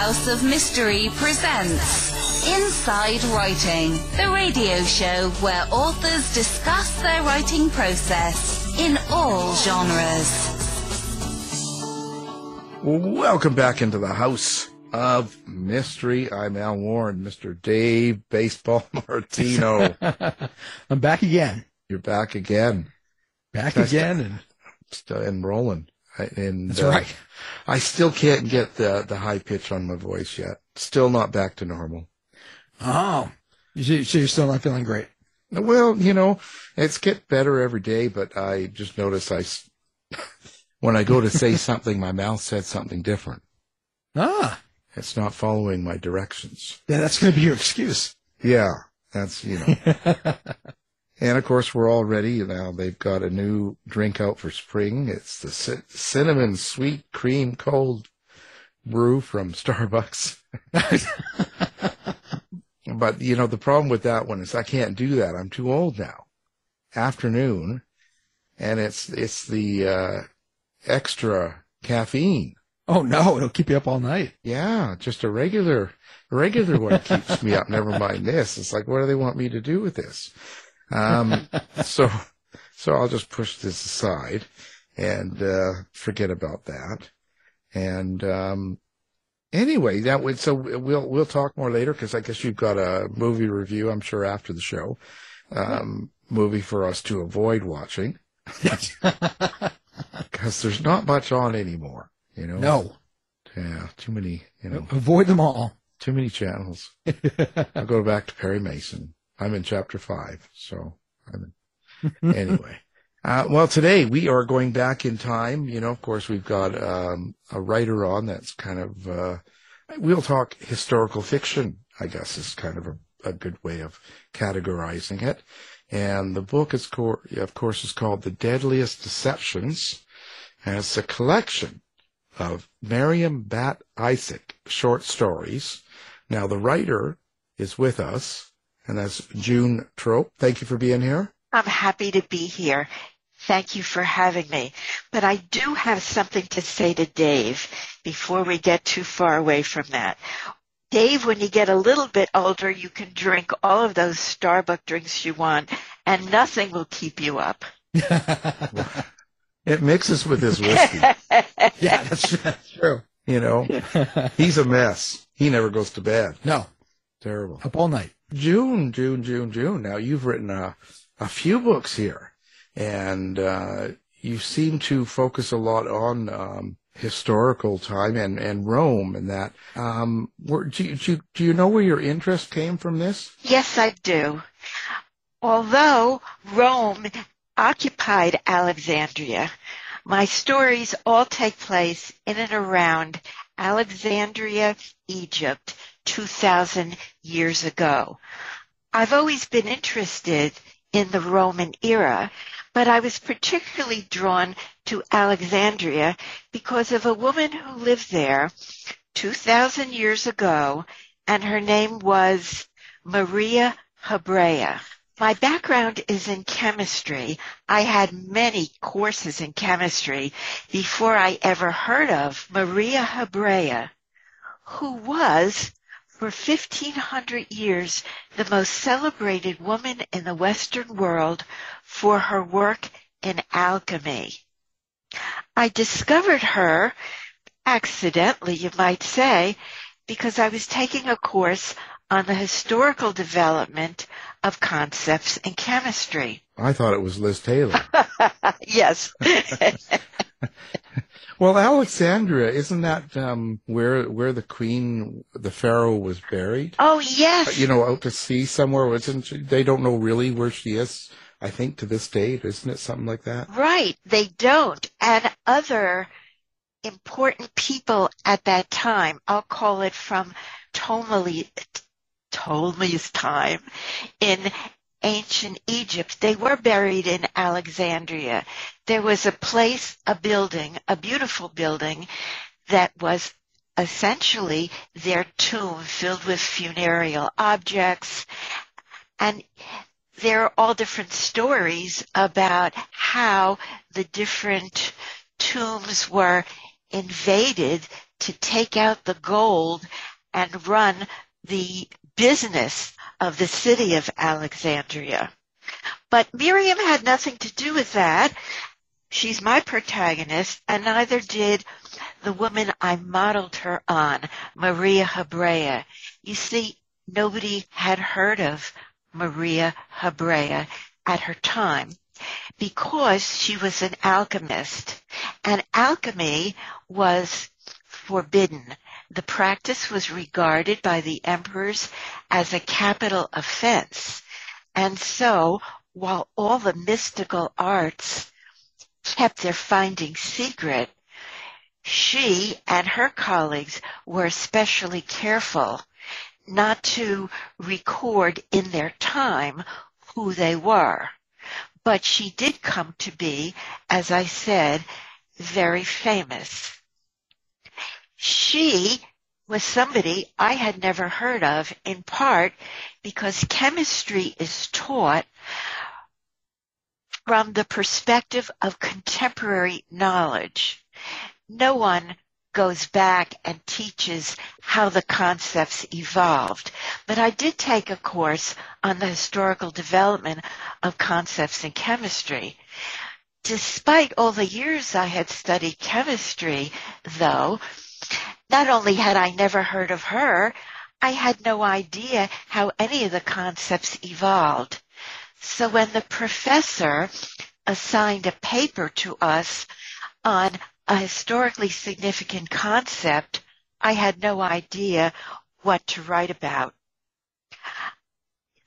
House of Mystery presents Inside Writing, the radio show where authors discuss their writing process in all genres. Welcome back into the House of Mystery. I'm Al Warren, Mr. Dave Baseball Martino. I'm back again. You're back again. Back That's again. And Still and rolling. I- And that's uh, right. I still can't get the the high pitch on my voice yet. Still not back to normal. Oh, so you're still not feeling great. Well, you know, it's get better every day, but I just notice I when I go to say something, my mouth said something different. Ah, It's not following my directions. yeah, that's going to be your excuse. Yeah, that's, you know. and of course, we're all ready now. They've got a new drink out for spring. It's the ci- cinnamon sweet cream cold brew from Starbucks. but, you know, the problem with that one is I can't do that. I'm too old now. Afternoon. And it's, it's the, uh, extra caffeine. oh no, it'll keep you up all night. Yeah, just a regular, regular one keeps me up. Never mind this. It's like, what do they want me to do with this? Um, so, so I'll just push this aside and, uh, forget about that. And, um, anyway, that would, so we'll, we'll talk more later because I guess you've got a movie review, I'm sure after the show, um, movie for us to avoid watching because there's not much on anymore, you know? no, Yeah, too many, you know, avoid them all. too many channels. I'll go back to Perry Mason. I'm in chapter five, so I'm in. anyway. Uh, well, today we are going back in time. You know, of course, we've got um, a writer on that's kind of. Uh, we'll talk historical fiction. I guess is kind of a, a good way of categorizing it. And the book is, co- of course, is called "The Deadliest Deceptions," and it's a collection of Miriam Bat Isaac short stories. Now, the writer is with us, and that's June Trop. Thank you for being here. I'm happy to be here. Thank you for having me. But I do have something to say to Dave before we get too far away from that. Dave, when you get a little bit older, you can drink all of those Starbucks drinks you want and nothing will keep you up. It mixes with his whiskey. yeah, that's, that's true. you know, he's a mess. He never goes to bed. No, Terrible. up all night. June, June, June, June. Now you've written a, a few books here, and uh, you seem to focus a lot on um, historical time and, and Rome and that. Um, where, do, do, you, do you know where your interest came from this? Yes, I do. Although Rome occupied Alexandria, my stories all take place in and around Alexandria, Egypt, 2,000 years ago. I've always been interested in the Roman era, but I was particularly drawn to Alexandria because of a woman who lived there 2,000 years ago, and her name was Maria Hebrea. My background is in chemistry. I had many courses in chemistry before I ever heard of Maria Hebrea, who was for 1500 years the most celebrated woman in the Western world for her work in alchemy. I discovered her accidentally, you might say, because I was taking a course on the historical development of concepts in chemistry. I thought it was Liz Taylor. yes. well, Alexandria, isn't that um, where where the queen, the pharaoh, was buried? oh, yes. you know, out to sea somewhere. Wasn't she, they don't know really where she is? I think to this date, isn't it something like that? Right. They don't. And other important people at that time, I'll call it from Ptolemy, Ptolemy's time in ancient Egypt. They were buried in Alexandria. There was a place, a building, a beautiful building that was essentially their tomb filled with funereal objects. And there are all different stories about how the different tombs were invaded to take out the gold and run the business of the city of Alexandria. But Miriam had nothing to do with that. She's my protagonist, and neither did the woman I modeled her on, Maria Hebrea. You see, nobody had heard of Maria Hebrea at her time because she was an alchemist and alchemy was forbidden. The practice was regarded by the emperors as a capital offense. And so, while all the mystical arts kept their findings secret, she and her colleagues were especially careful not to record in their time who they were. But she did come to be, as I said, very famous. She was somebody I had never heard of, in part because chemistry is taught from the perspective of contemporary knowledge. No one goes back and teaches how the concepts evolved. But I did take a course on the historical development of concepts in chemistry. Despite all the years I had studied chemistry, though, not only had I never heard of her, I had no idea how any of the concepts evolved. So when the professor assigned a paper to us on a historically significant concept, I had no idea what to write about.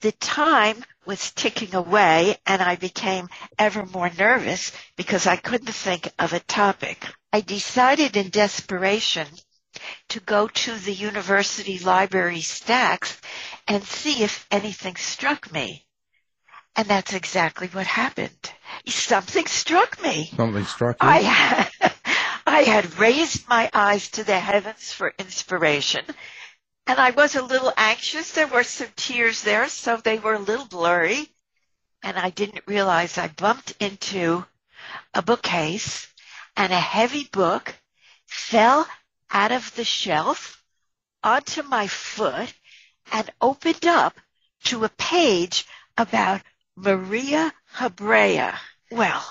The time was ticking away and I became ever more nervous because I couldn't think of a topic. I decided in desperation to go to the university library stacks and see if anything struck me. And that's exactly what happened. Something struck me. Something struck you? I had, I had raised my eyes to the heavens for inspiration, and I was a little anxious. There were some tears there, so they were a little blurry, and I didn't realize I bumped into a bookcase, and a heavy book fell out of the shelf onto my foot and opened up to a page about Maria Hebrea. Well,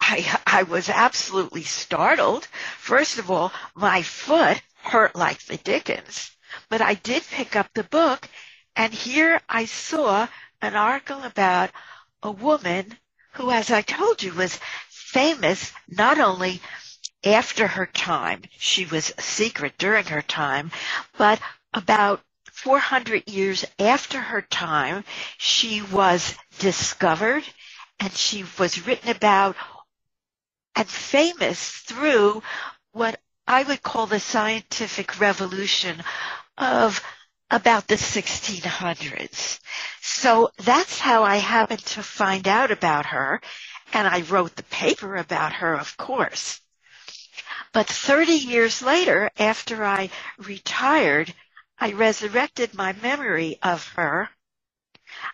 I, I was absolutely startled. First of all, my foot hurt like the dickens, but I did pick up the book and here I saw an article about a woman who, as I told you, was famous not only after her time, she was secret during her time, but about 400 years after her time, she was discovered and she was written about and famous through what I would call the scientific revolution of about the 1600s. So that's how I happened to find out about her, and I wrote the paper about her, of course. But 30 years later, after I retired, I resurrected my memory of her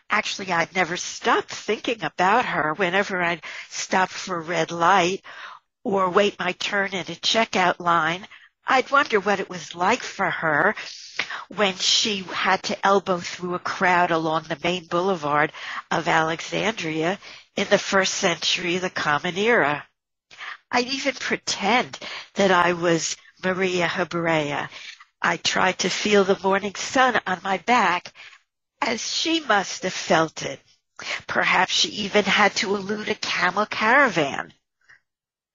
Actually, I'd never stopped thinking about her whenever I'd stop for a red light or wait my turn in a checkout line. I'd wonder what it was like for her when she had to elbow through a crowd along the main boulevard of Alexandria in the first century of the Common Era. I'd even pretend that I was Maria Hebrea. I tried to feel the morning sun on my back as she must have felt it. Perhaps she even had to elude a camel caravan,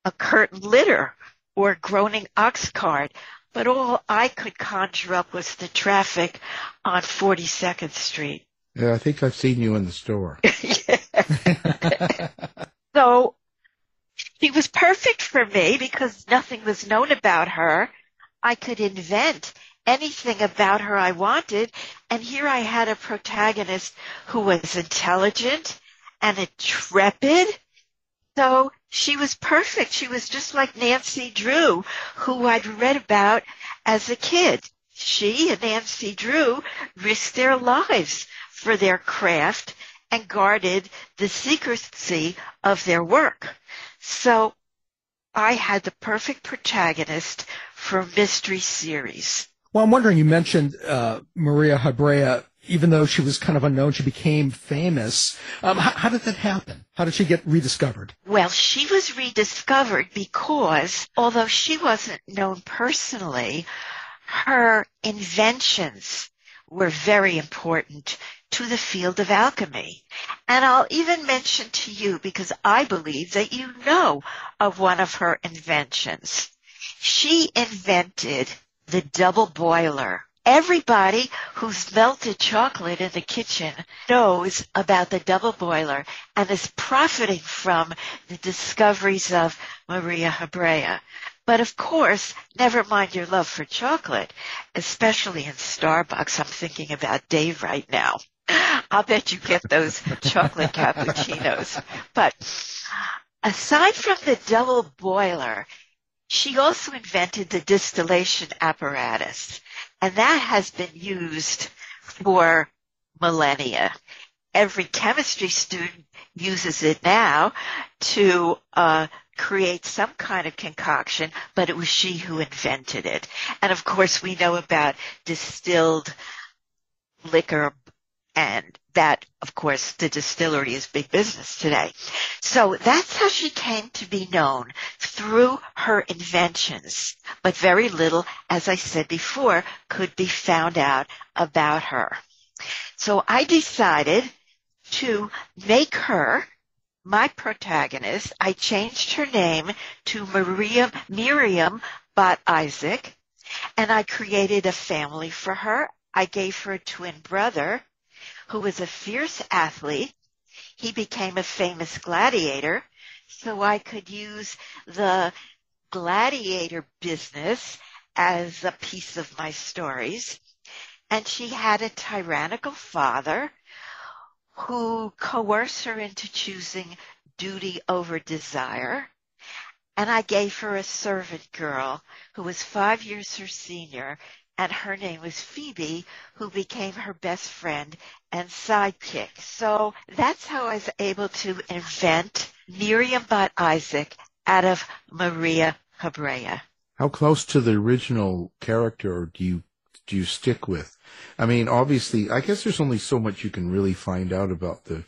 a curtain litter, or a groaning ox cart, but all I could conjure up was the traffic on 42nd Street. Yeah, I think I've seen you in the store. so she was perfect for me because nothing was known about her. I could invent anything about her I wanted. And here I had a protagonist who was intelligent and intrepid. So she was perfect. She was just like Nancy Drew, who I'd read about as a kid. She and Nancy Drew risked their lives for their craft and guarded the secrecy of their work. So I had the perfect protagonist for a mystery series. Well, I'm wondering, you mentioned uh, Maria Habrea. Even though she was kind of unknown, she became famous. Um, how, how did that happen? How did she get rediscovered? Well, she was rediscovered because although she wasn't known personally, her inventions were very important to the field of alchemy. And I'll even mention to you because I believe that you know of one of her inventions. She invented the double boiler. Everybody who's melted chocolate in the kitchen knows about the double boiler and is profiting from the discoveries of Maria Habrea. But of course, never mind your love for chocolate, especially in Starbucks. I'm thinking about Dave right now. I'll bet you get those chocolate cappuccinos. But aside from the double boiler, she also invented the distillation apparatus and that has been used for millennia. Every chemistry student uses it now to uh, create some kind of concoction, but it was she who invented it. And of course, we know about distilled liquor and that, of course, the distillery is big business today. So that's how she came to be known through her inventions. But very little, as I said before, could be found out about her. So I decided to make her my protagonist. I changed her name to Maria Miriam Bat Isaac and I created a family for her. I gave her a twin brother who was a fierce athlete. He became a famous gladiator, so I could use the gladiator business as a piece of my stories. And she had a tyrannical father who coerced her into choosing duty over desire. And I gave her a servant girl who was five years her senior and her name was Phoebe, who became her best friend and sidekick. So that's how I was able to invent Miriam Bat Isaac out of Maria Habrea. How close to the original character do you do you stick with? I mean, obviously, I guess there's only so much you can really find out about the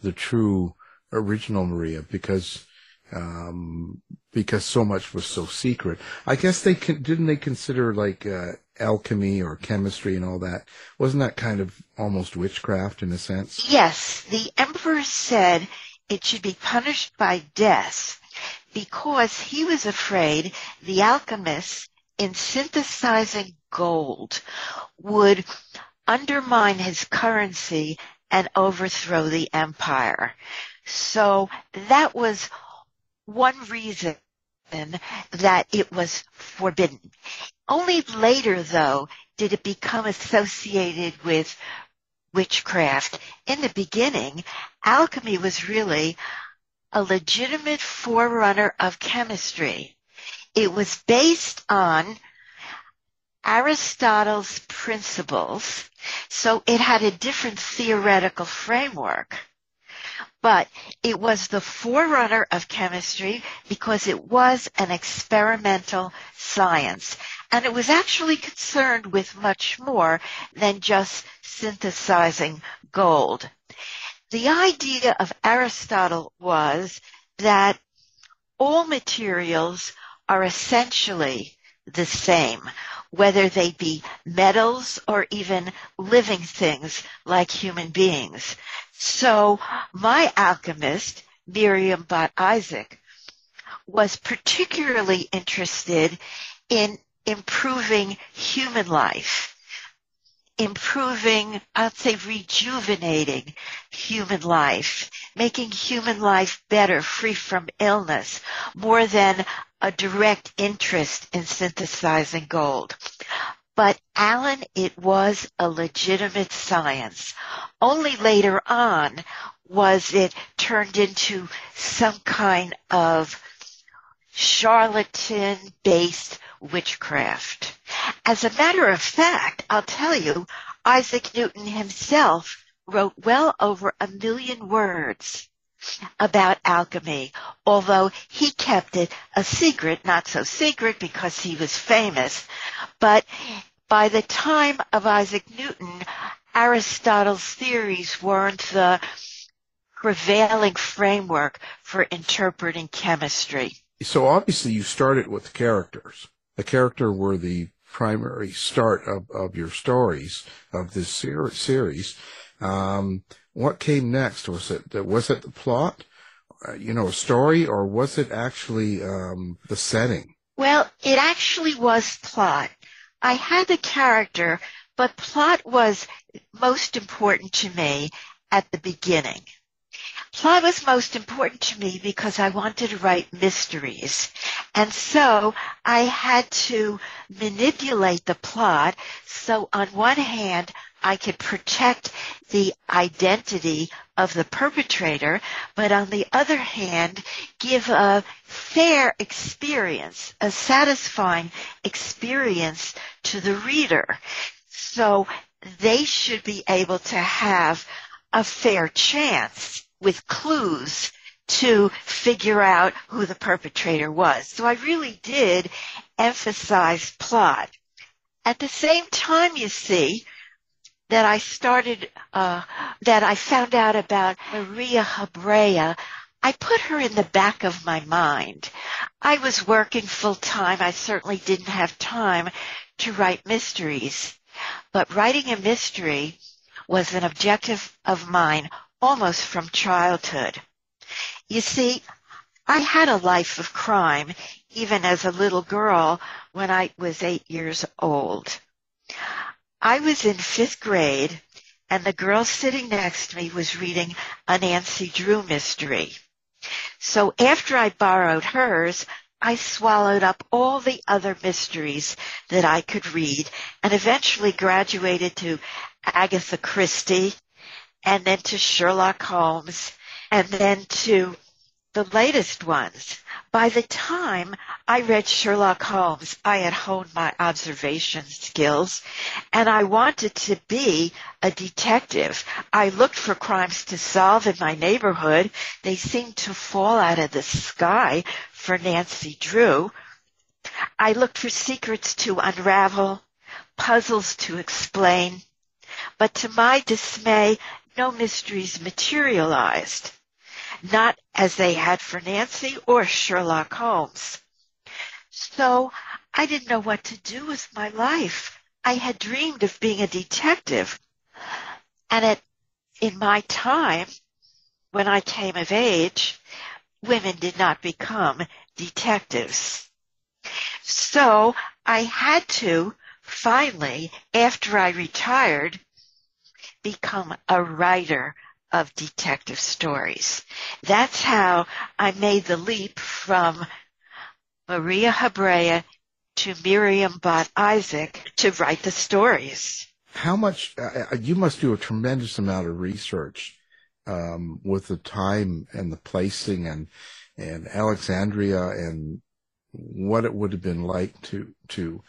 the true original Maria because um, because so much was so secret. I guess they can, didn't they consider like uh, alchemy or chemistry and all that. Wasn't that kind of almost witchcraft in a sense? Yes, the emperor said it should be punished by death because he was afraid the alchemists in synthesizing gold would undermine his currency and overthrow the empire. So that was one reason that it was forbidden. Only later, though, did it become associated with witchcraft. In the beginning, alchemy was really a legitimate forerunner of chemistry. It was based on Aristotle's principles, so it had a different theoretical framework but it was the forerunner of chemistry because it was an experimental science. And it was actually concerned with much more than just synthesizing gold. The idea of Aristotle was that all materials are essentially the same, whether they be metals or even living things like human beings. So my alchemist, Miriam Bat Isaac, was particularly interested in improving human life, improving, I'd say rejuvenating human life, making human life better, free from illness, more than a direct interest in synthesizing gold. But Alan, it was a legitimate science. Only later on was it turned into some kind of charlatan based witchcraft. As a matter of fact, I'll tell you, Isaac Newton himself wrote well over a million words about alchemy, although he kept it a secret, not so secret because he was famous. But by the time of Isaac Newton, Aristotle's theories weren't the prevailing framework for interpreting chemistry. So obviously you started with characters. The character were the primary start of, of your stories of this ser- series. Um, what came next? Was it was it the plot, uh, you know, a story, or was it actually um, the setting? Well, it actually was plot. I had the character, but plot was most important to me at the beginning. Plot was most important to me because I wanted to write mysteries. And so I had to manipulate the plot so on one hand I could protect the identity of the perpetrator, but on the other hand, give a fair experience, a satisfying experience to the reader. So they should be able to have a fair chance with clues to figure out who the perpetrator was. So I really did emphasize plot. At the same time, you see, that I started, uh, that I found out about Maria Habrea, I put her in the back of my mind. I was working full time. I certainly didn't have time to write mysteries. But writing a mystery was an objective of mine almost from childhood. You see, I had a life of crime even as a little girl when I was eight years old. I was in fifth grade and the girl sitting next to me was reading a Nancy Drew mystery. So after I borrowed hers, I swallowed up all the other mysteries that I could read and eventually graduated to Agatha Christie and then to Sherlock Holmes, and then to the latest ones. By the time I read Sherlock Holmes, I had honed my observation skills and I wanted to be a detective. I looked for crimes to solve in my neighborhood. They seemed to fall out of the sky for Nancy Drew. I looked for secrets to unravel, puzzles to explain. But to my dismay, no mysteries materialized, not as they had for Nancy or Sherlock Holmes. So I didn't know what to do with my life. I had dreamed of being a detective. And in my time, when I came of age, women did not become detectives. So I had to finally, after I retired, become a writer of detective stories. That's how I made the leap from Maria Habrea to Miriam Bat Isaac to write the stories. How much, uh, uh, you must do a tremendous amount of research um, with the time and the placing and, and Alexandria and what it would have been like to, to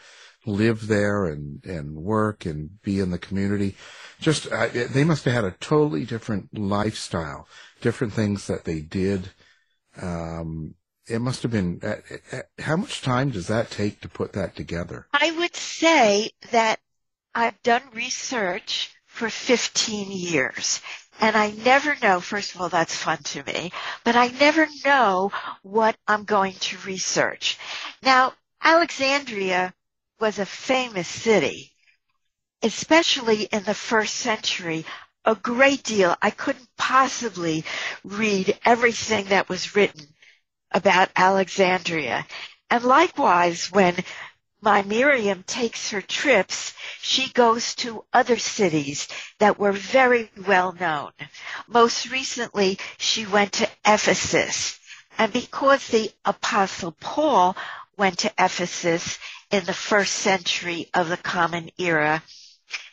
live there and, and work and be in the community. Just, uh, they must have had a totally different lifestyle, different things that they did. Um, it must have been, uh, uh, how much time does that take to put that together? I would say that I've done research for 15 years. And I never know, first of all, that's fun to me, but I never know what I'm going to research. Now, Alexandria was a famous city, especially in the first century. A great deal. I couldn't possibly read everything that was written about Alexandria. And likewise, when my Miriam takes her trips, she goes to other cities that were very well known. Most recently, she went to Ephesus. And because the apostle Paul went to Ephesus, in the first century of the Common Era.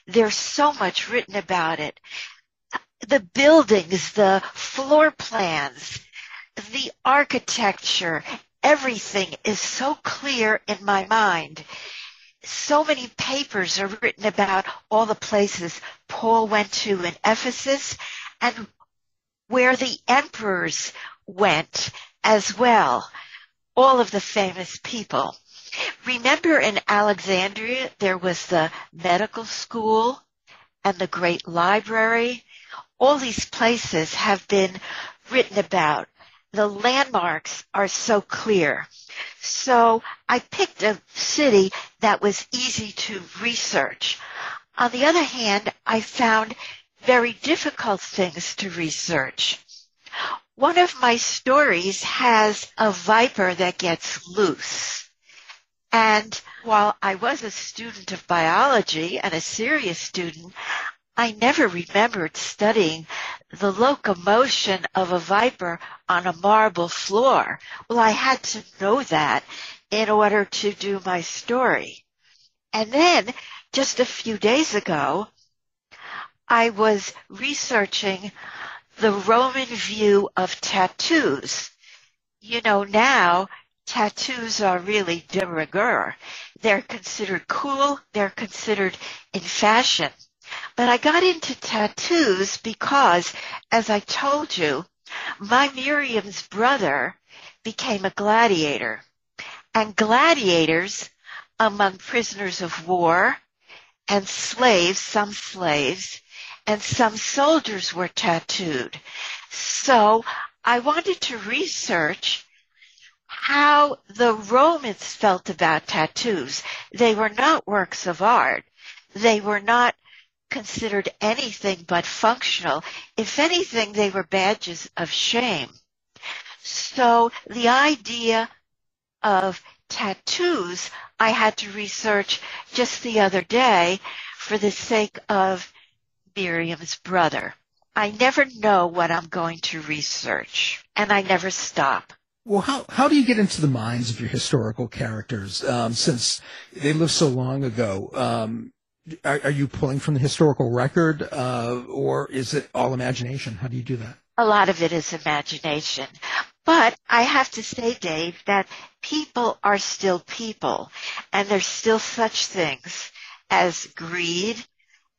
There's so much written about it. The buildings, the floor plans, the architecture, everything is so clear in my mind. So many papers are written about all the places Paul went to in Ephesus and where the emperors went as well. All of the famous people. Remember in Alexandria, there was the medical school and the great library. All these places have been written about. The landmarks are so clear. So I picked a city that was easy to research. On the other hand, I found very difficult things to research. One of my stories has a viper that gets loose. And while I was a student of biology and a serious student, I never remembered studying the locomotion of a viper on a marble floor. Well, I had to know that in order to do my story. And then just a few days ago, I was researching the Roman view of tattoos. You know, now tattoos are really de rigueur. They're considered cool. They're considered in fashion. But I got into tattoos because, as I told you, my Miriam's brother became a gladiator. And gladiators among prisoners of war and slaves, some slaves, and some soldiers were tattooed. So I wanted to research how the Romans felt about tattoos. They were not works of art. They were not considered anything but functional. If anything, they were badges of shame. So the idea of tattoos I had to research just the other day for the sake of Miriam's brother. I never know what I'm going to research and I never stop. Well, how, how do you get into the minds of your historical characters? Um, since they lived so long ago, um, are, are, you pulling from the historical record, uh, or is it all imagination? How do you do that? A lot of it is imagination. But I have to say, Dave, that people are still people, and there's still such things as greed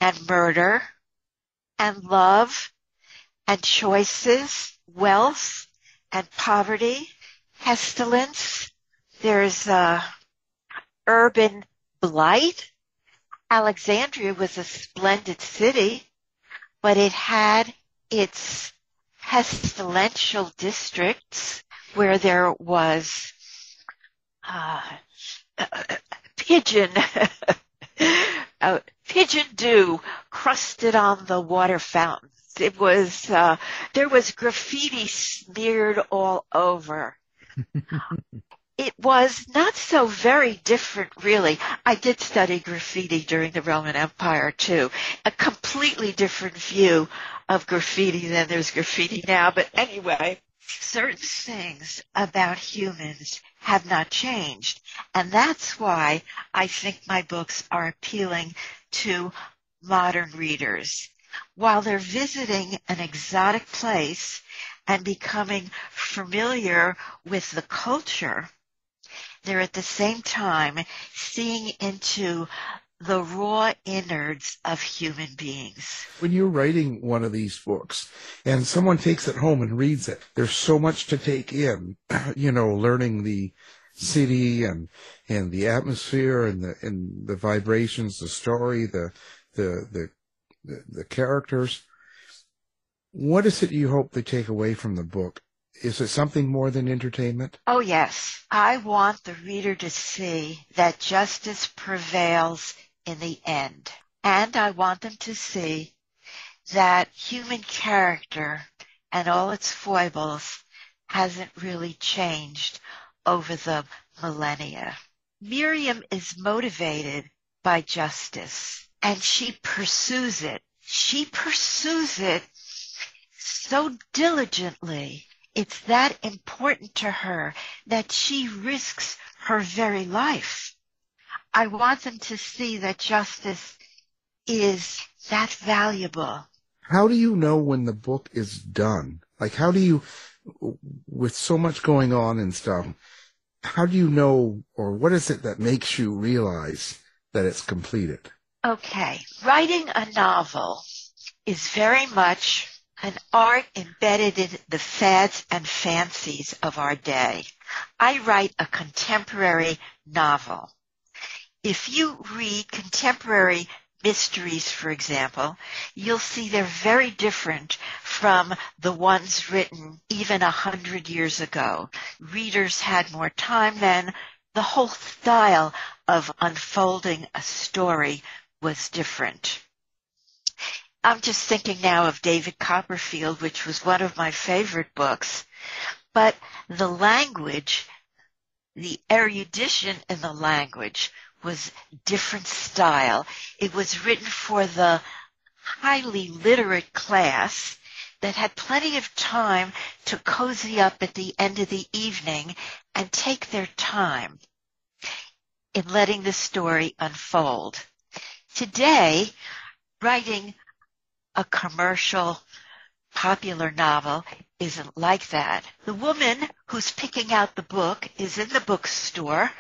and murder and love and choices, wealth and poverty, pestilence. There's a urban blight Alexandria was a splendid city, but it had its pestilential districts where there was uh, pigeon uh, pigeon dew crusted on the water fountains. It was uh, there was graffiti smeared all over. it was not so very different really. I did study graffiti during the Roman Empire too. A completely different view of graffiti than there's graffiti now. But anyway, certain things about humans have not changed. And that's why I think my books are appealing to modern readers. While they're visiting an exotic place and becoming familiar with the culture, they're at the same time seeing into the raw innards of human beings. When you're writing one of these books and someone takes it home and reads it, there's so much to take in, you know, learning the city and, and the atmosphere and the, and the vibrations, the story, the, the, the, the, the characters. What is it you hope they take away from the book is it something more than entertainment? Oh, yes. I want the reader to see that justice prevails in the end. And I want them to see that human character and all its foibles hasn't really changed over the millennia. Miriam is motivated by justice and she pursues it. She pursues it so diligently it's that important to her that she risks her very life. I want them to see that justice is that valuable. How do you know when the book is done? Like, how do you, with so much going on and stuff, how do you know, or what is it that makes you realize that it's completed? Okay. Writing a novel is very much an art embedded in the fads and fancies of our day. I write a contemporary novel. If you read contemporary mysteries, for example, you'll see they're very different from the ones written even a hundred years ago. Readers had more time then. The whole style of unfolding a story was different. I'm just thinking now of David Copperfield, which was one of my favorite books. But the language, the erudition in the language was different style. It was written for the highly literate class that had plenty of time to cozy up at the end of the evening and take their time in letting the story unfold. Today, writing a commercial popular novel isn't like that. The woman who's picking out the book is in the bookstore.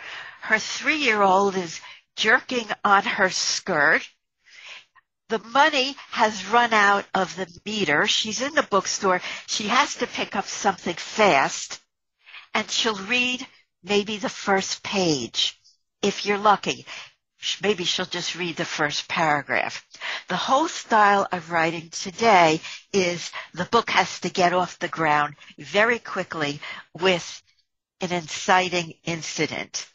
Her three-year-old is jerking on her skirt. The money has run out of the meter. She's in the bookstore. She has to pick up something fast and she'll read maybe the first page. If you're lucky, maybe she'll just read the first paragraph. The whole style of writing today is the book has to get off the ground very quickly with an inciting incident.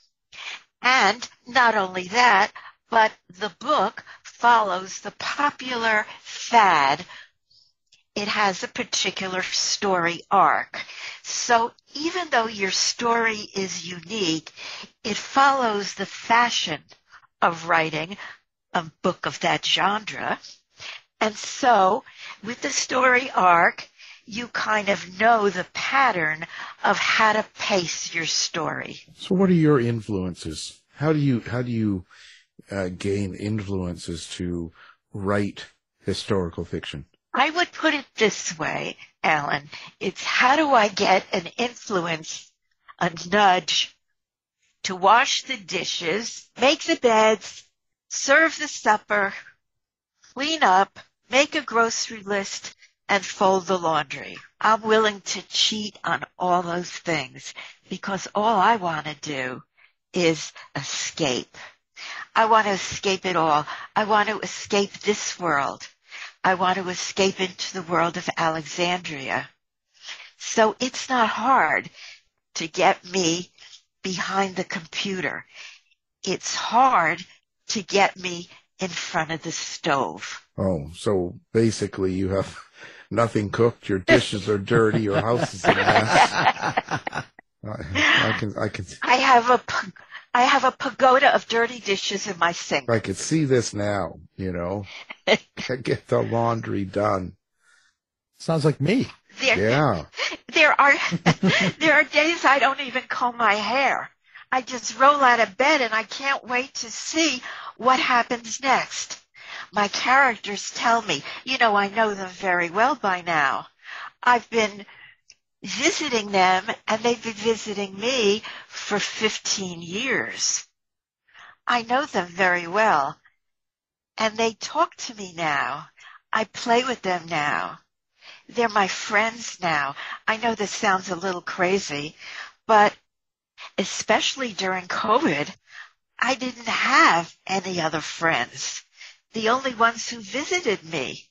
And not only that, but the book follows the popular fad. It has a particular story arc. So even though your story is unique, it follows the fashion of writing a book of that genre. And so with the story arc, you kind of know the pattern of how to pace your story. So what are your influences? How do you, how do you uh, gain influences to write historical fiction? I would put it this way, Alan. It's how do I get an influence, a nudge to wash the dishes, make the beds, serve the supper, clean up, make a grocery list, and fold the laundry. I'm willing to cheat on all those things because all I want to do is escape. I want to escape it all. I want to escape this world. I want to escape into the world of Alexandria. So it's not hard to get me behind the computer. It's hard to get me in front of the stove. Oh, so basically you have nothing cooked, your dishes are dirty, your house is a mess. I, I can, I can. I have a, I have a pagoda of dirty dishes in my sink. I can see this now, you know. Get the laundry done. Sounds like me. There, Yeah. there are, there are days I don't even comb my hair. I just roll out of bed and I can't wait to see what happens next. My characters tell me, you know, I know them very well by now. I've been visiting them and they've been visiting me for 15 years. I know them very well and they talk to me now. I play with them now. They're my friends now. I know this sounds a little crazy, but especially during COVID, I didn't have any other friends. The only ones who visited me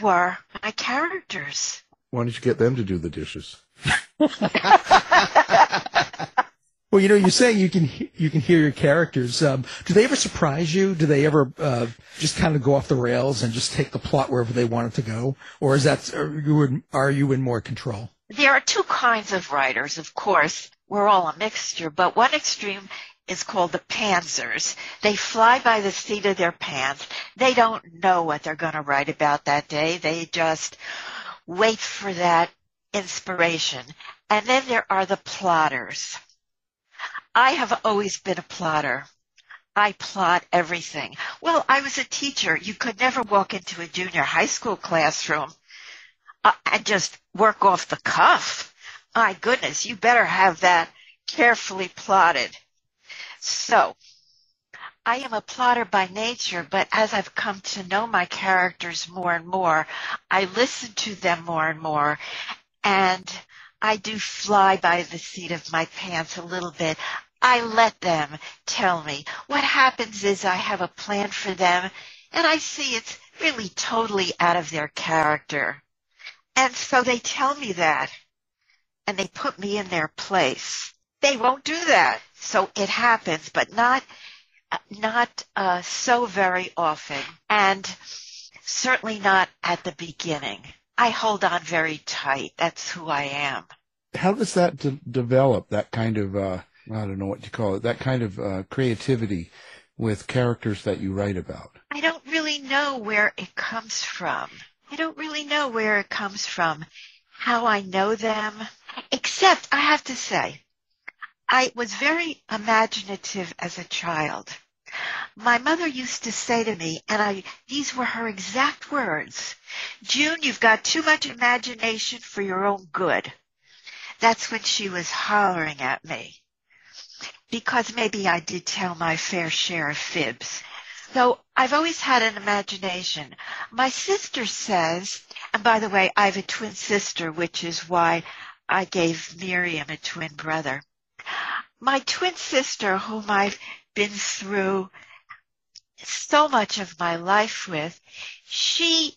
were my characters. Why don't you get them to do the dishes? Well, you know, you say you can you can hear your characters. Um, do they ever surprise you? Do they ever uh, just kind of go off the rails and just take the plot wherever they want it to go, or is that are you in, are you in more control? There are two kinds of writers, of course. We're all a mixture, but one extreme is called the pantsers. They fly by the seat of their pants. They don't know what they're going to write about that day. They just wait for that inspiration. And then there are the plotters. I have always been a plotter. I plot everything. Well, I was a teacher. You could never walk into a junior high school classroom uh, and just work off the cuff. My goodness, you better have that carefully plotted. So, I am a plotter by nature, but as I've come to know my characters more and more, I listen to them more and more, and I do fly by the seat of my pants a little bit. I let them tell me. What happens is I have a plan for them, and I see it's really totally out of their character. And so they tell me that, and they put me in their place. They won't do that. So it happens, but not not uh, so very often, and certainly not at the beginning. I hold on very tight. That's who I am. How does that de- develop? That kind of uh, I don't know what you call it. That kind of uh, creativity with characters that you write about. I don't really know where it comes from. I don't really know where it comes from. How I know them, except I have to say, I was very imaginative as a child. My mother used to say to me, and I, these were her exact words, June, you've got too much imagination for your own good. That's when she was hollering at me. Because maybe I did tell my fair share of fibs. So I've always had an imagination. My sister says, and by the way, I have a twin sister, which is why I gave Miriam a twin brother my twin sister, whom I've been through so much of my life with, she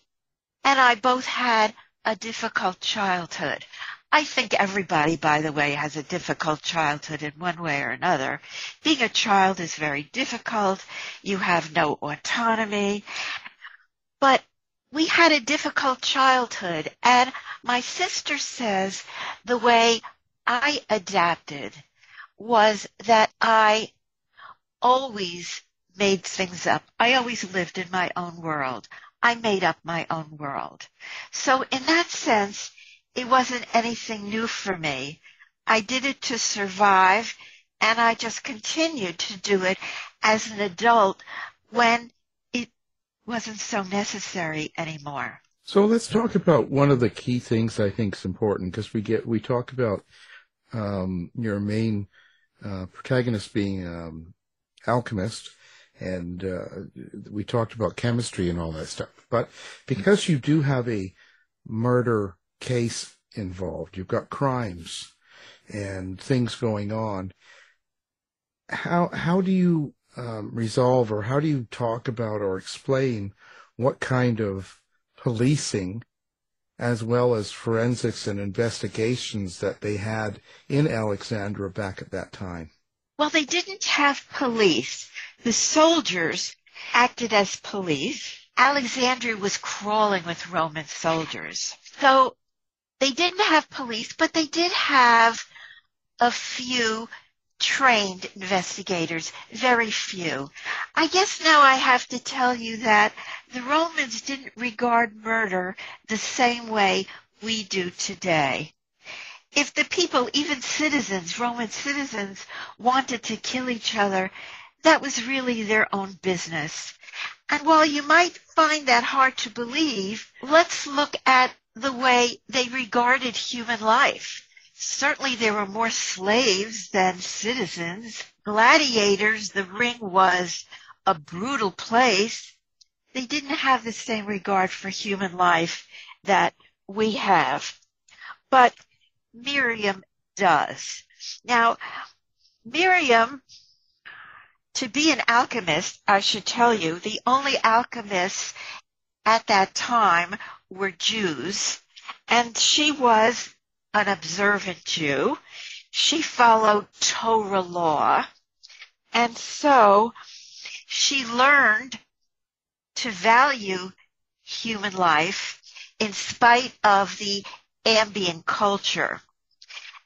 and I both had a difficult childhood. I think everybody, by the way, has a difficult childhood in one way or another. Being a child is very difficult. You have no autonomy. But we had a difficult childhood and my sister says the way I adapted was that I always made things up. I always lived in my own world. I made up my own world. So in that sense, it wasn't anything new for me. I did it to survive and I just continued to do it as an adult when it wasn't so necessary anymore. So let's talk about one of the key things I think is important because we get we talk about um, your main uh, protagonist being um, alchemist, and uh, we talked about chemistry and all that stuff. But because you do have a murder case involved, you've got crimes and things going on. How how do you um, resolve, or how do you talk about or explain what kind of policing as well as forensics and investigations that they had in Alexandria back at that time? Well, they didn't have police. The soldiers acted as police. Alexandria was crawling with Roman soldiers. So they didn't have police, but they did have a few trained investigators, very few. I guess now I have to tell you that the Romans didn't regard murder the same way we do today. If the people, even citizens, Roman citizens, wanted to kill each other, that was really their own business. And while you might find that hard to believe, let's look at the way they regarded human life. Certainly there were more slaves than citizens. Gladiators, the ring was a brutal place. They didn't have the same regard for human life that we have. But Miriam does. Now, Miriam, to be an alchemist, I should tell you, the only alchemists at that time were Jews, and she was an observant Jew. She followed Torah law. And so she learned to value human life in spite of the ambient culture.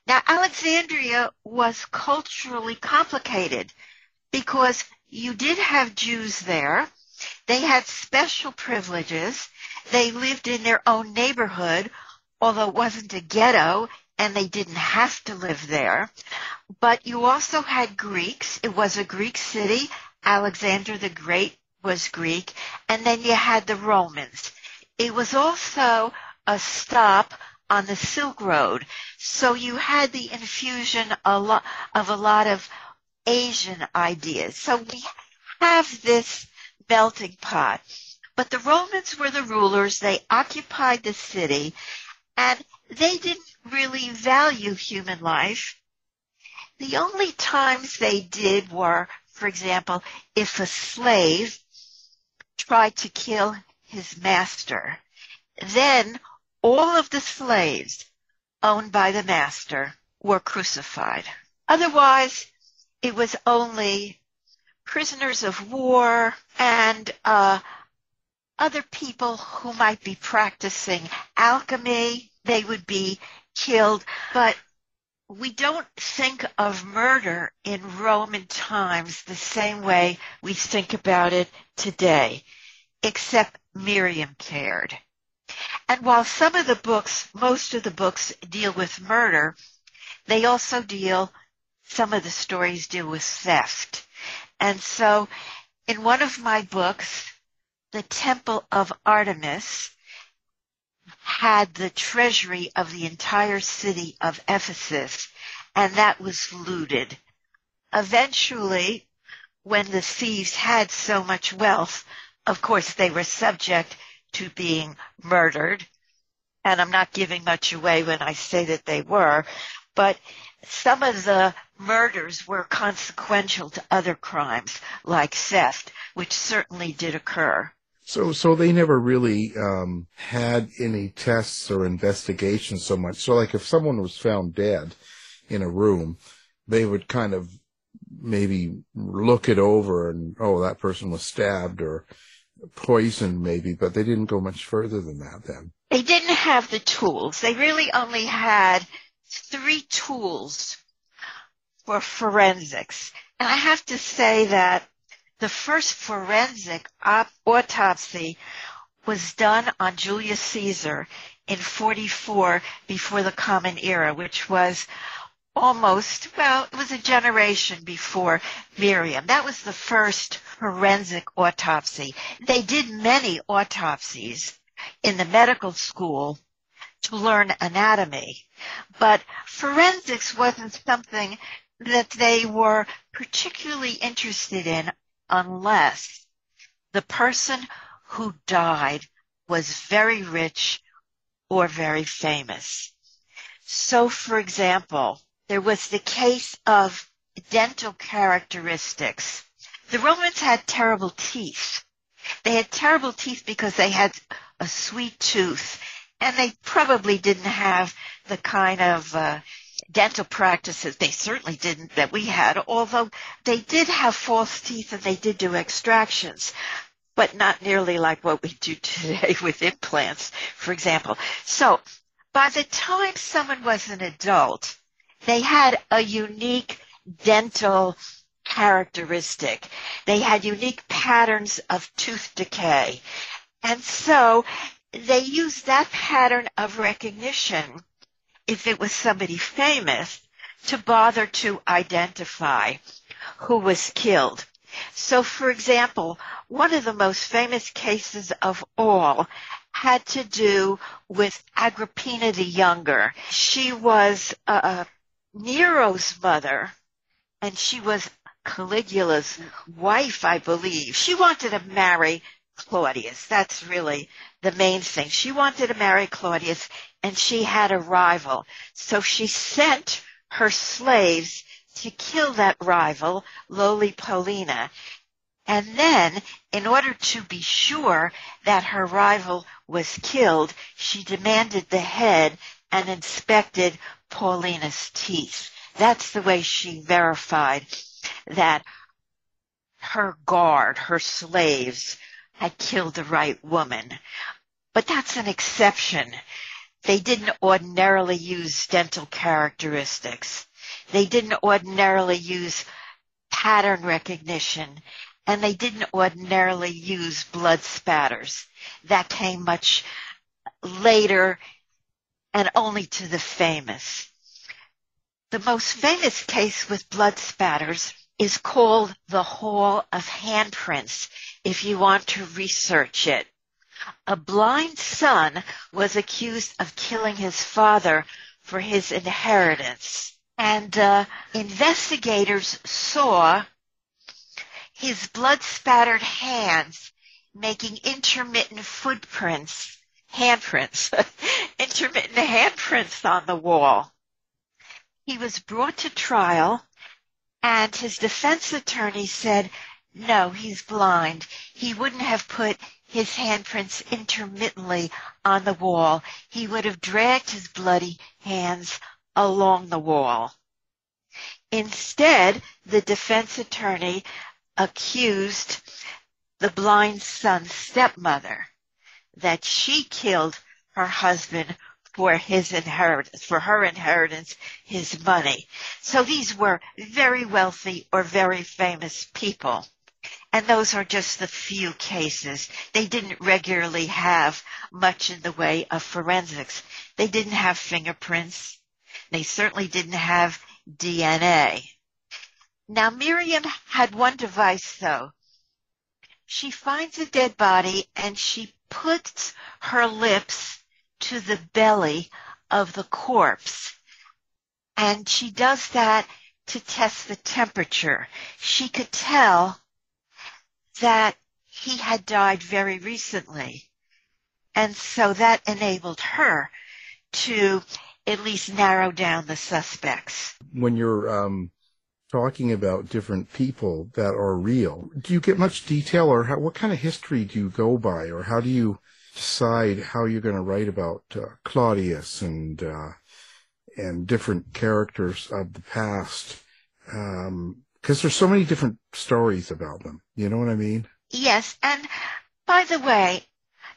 Now, Alexandria was culturally complicated because you did have Jews there. They had special privileges. They lived in their own neighborhood although it wasn't a ghetto and they didn't have to live there. But you also had Greeks. It was a Greek city. Alexander the Great was Greek. And then you had the Romans. It was also a stop on the Silk Road. So you had the infusion of a lot of Asian ideas. So we have this melting pot. But the Romans were the rulers. They occupied the city and they didn't really value human life. The only times they did were, for example, if a slave tried to kill his master, then all of the slaves owned by the master were crucified. Otherwise, it was only prisoners of war and uh, other people who might be practicing alchemy. They would be killed, but we don't think of murder in Roman times the same way we think about it today, except Miriam cared. And while some of the books, most of the books deal with murder, they also deal, some of the stories deal with theft. And so in one of my books, The Temple of Artemis, had the treasury of the entire city of Ephesus, and that was looted. Eventually, when the thieves had so much wealth, of course they were subject to being murdered. And I'm not giving much away when I say that they were, but some of the murders were consequential to other crimes like theft, which certainly did occur. So, so they never really um, had any tests or investigations so much. So, like if someone was found dead in a room, they would kind of maybe look it over and oh, that person was stabbed or poisoned, maybe, but they didn't go much further than that. Then they didn't have the tools. They really only had three tools for forensics, and I have to say that the first forensic autopsy was done on Julius Caesar in 44 before the Common Era, which was almost, well, it was a generation before Miriam. That was the first forensic autopsy. They did many autopsies in the medical school to learn anatomy, but forensics wasn't something that they were particularly interested in unless the person who died was very rich or very famous. So, for example, there was the case of dental characteristics. The Romans had terrible teeth. They had terrible teeth because they had a sweet tooth, and they probably didn't have the kind of uh, dental practices. They certainly didn't that we had, although they did have false teeth and they did do extractions, but not nearly like what we do today with implants, for example. So by the time someone was an adult, they had a unique dental characteristic. They had unique patterns of tooth decay. And so they used that pattern of recognition if it was somebody famous, to bother to identify who was killed. So, for example, one of the most famous cases of all had to do with Agrippina the Younger. She was uh, Nero's mother, and she was Caligula's wife, I believe. She wanted to marry Claudius. That's really the main thing. She wanted to marry Claudius and she had a rival. So she sent her slaves to kill that rival, Lollia Paulina. And then, in order to be sure that her rival was killed, she demanded the head and inspected Paulina's teeth. That's the way she verified that her guard, her slaves, had killed the right woman. But that's an exception. They didn't ordinarily use dental characteristics. They didn't ordinarily use pattern recognition and they didn't ordinarily use blood spatters. That came much later and only to the famous. The most famous case with blood spatters is called the Hall of Handprints if you want to research it. A blind son was accused of killing his father for his inheritance. And uh, investigators saw his blood spattered hands making intermittent footprints, handprints, intermittent handprints on the wall. He was brought to trial and his defense attorney said, no, he's blind. He wouldn't have put his handprints intermittently on the wall. He would have dragged his bloody hands along the wall. Instead, the defense attorney accused the blind son's stepmother that she killed her husband for his inheritance, for her inheritance, his money. So these were very wealthy or very famous people. And those are just the few cases. They didn't regularly have much in the way of forensics. They didn't have fingerprints. They certainly didn't have DNA. Now Miriam had one device though. She finds a dead body and she puts her lips to the belly of the corpse. And she does that to test the temperature. She could tell that he had died very recently. And so that enabled her to at least narrow down the suspects. When you're um, talking about different people that are real, do you get much detail or how, what kind of history do you go by or how do you decide how you're going to write about uh, Claudius and uh, and different characters of the past? Um, because there's so many different stories about them. You know what I mean? Yes, and by the way,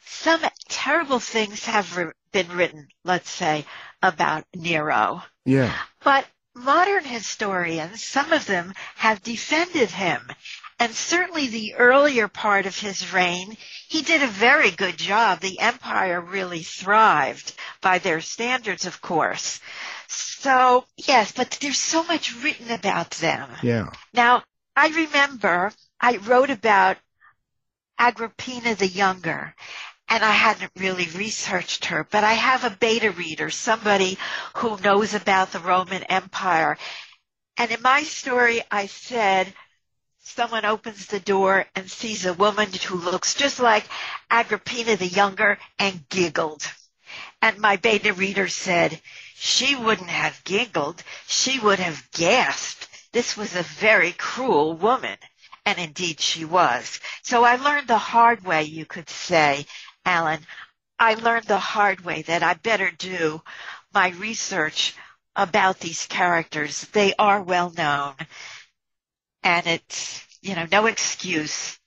some terrible things have re- been written, let's say, about Nero. Yeah. But modern historians, some of them have defended him. And certainly the earlier part of his reign, he did a very good job. The empire really thrived by their standards, of course. So, yes, but there's so much written about them. Yeah. Now, I remember I wrote about Agrippina the Younger, and I hadn't really researched her, but I have a beta reader, somebody who knows about the Roman Empire. And in my story, I said, someone opens the door and sees a woman who looks just like Agrippina the Younger and giggled. And my beta reader said, she wouldn't have giggled. She would have gasped. This was a very cruel woman. And indeed she was. So I learned the hard way, you could say, Alan. I learned the hard way that I better do my research about these characters. They are well known. And it's, you know, no excuse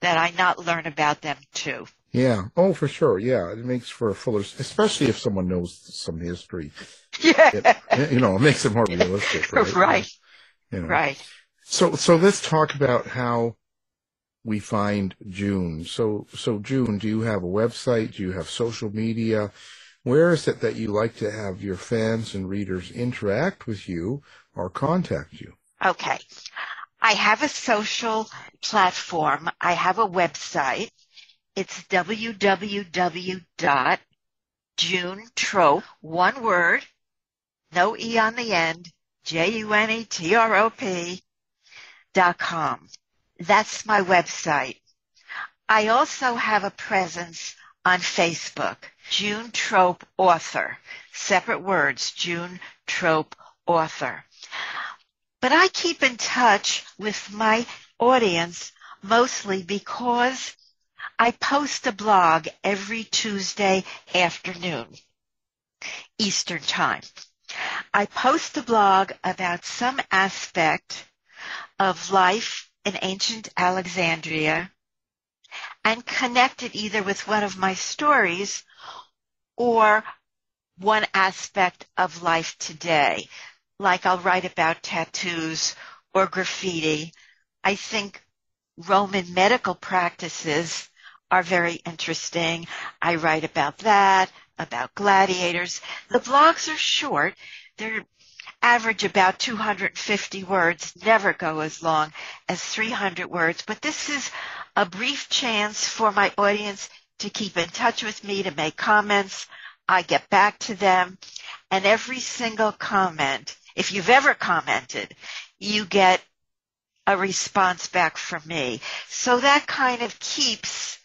that I not learn about them too. Yeah. Oh, for sure. Yeah. It makes for a fuller, especially if someone knows some history. Yeah. It, you know, it makes it more realistic. Right. right. You know. Right. So, so let's talk about how we find June. So, so June, do you have a website? Do you have social media? Where is it that you like to have your fans and readers interact with you or contact you? Okay. I have a social platform. I have a website. It's www.junetrop, one word, no E on the end, J-U-N-E-T-R-O-P dot com. That's my website. I also have a presence on Facebook, June Trop Author. Separate words, June Trop Author. But I keep in touch with my audience mostly because I post a blog every Tuesday afternoon, Eastern Time. I post a blog about some aspect of life in ancient Alexandria and connect it either with one of my stories or one aspect of life today. Like I'll write about tattoos or graffiti. I think Roman medical practices are very interesting. I write about that, about gladiators. The blogs are short. They're average about 250 words, never go as long as 300 words, but this is a brief chance for my audience to keep in touch with me, to make comments. I get back to them, and every single comment, if you've ever commented, you get a response back from me. So that kind of keeps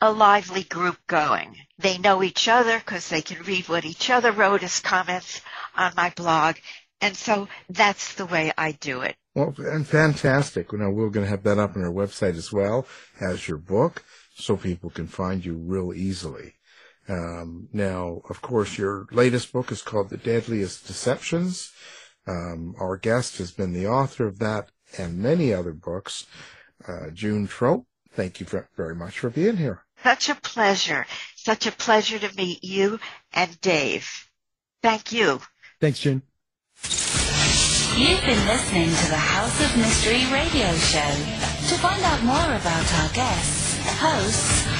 a lively group going. They know each other because they can read what each other wrote as comments on my blog. And so that's the way I do it. Well, and fantastic. Know, we're going to have that up on our website as well as your book so people can find you real easily. Um, now, of course, your latest book is called The Deadliest Deceptions. Um, our guest has been the author of that and many other books. Uh, June Trop, thank you very much for being here. Such a pleasure. Such a pleasure to meet you and Dave. Thank you. Thanks, June. You've been listening to the House of Mystery radio show. To find out more about our guests, hosts,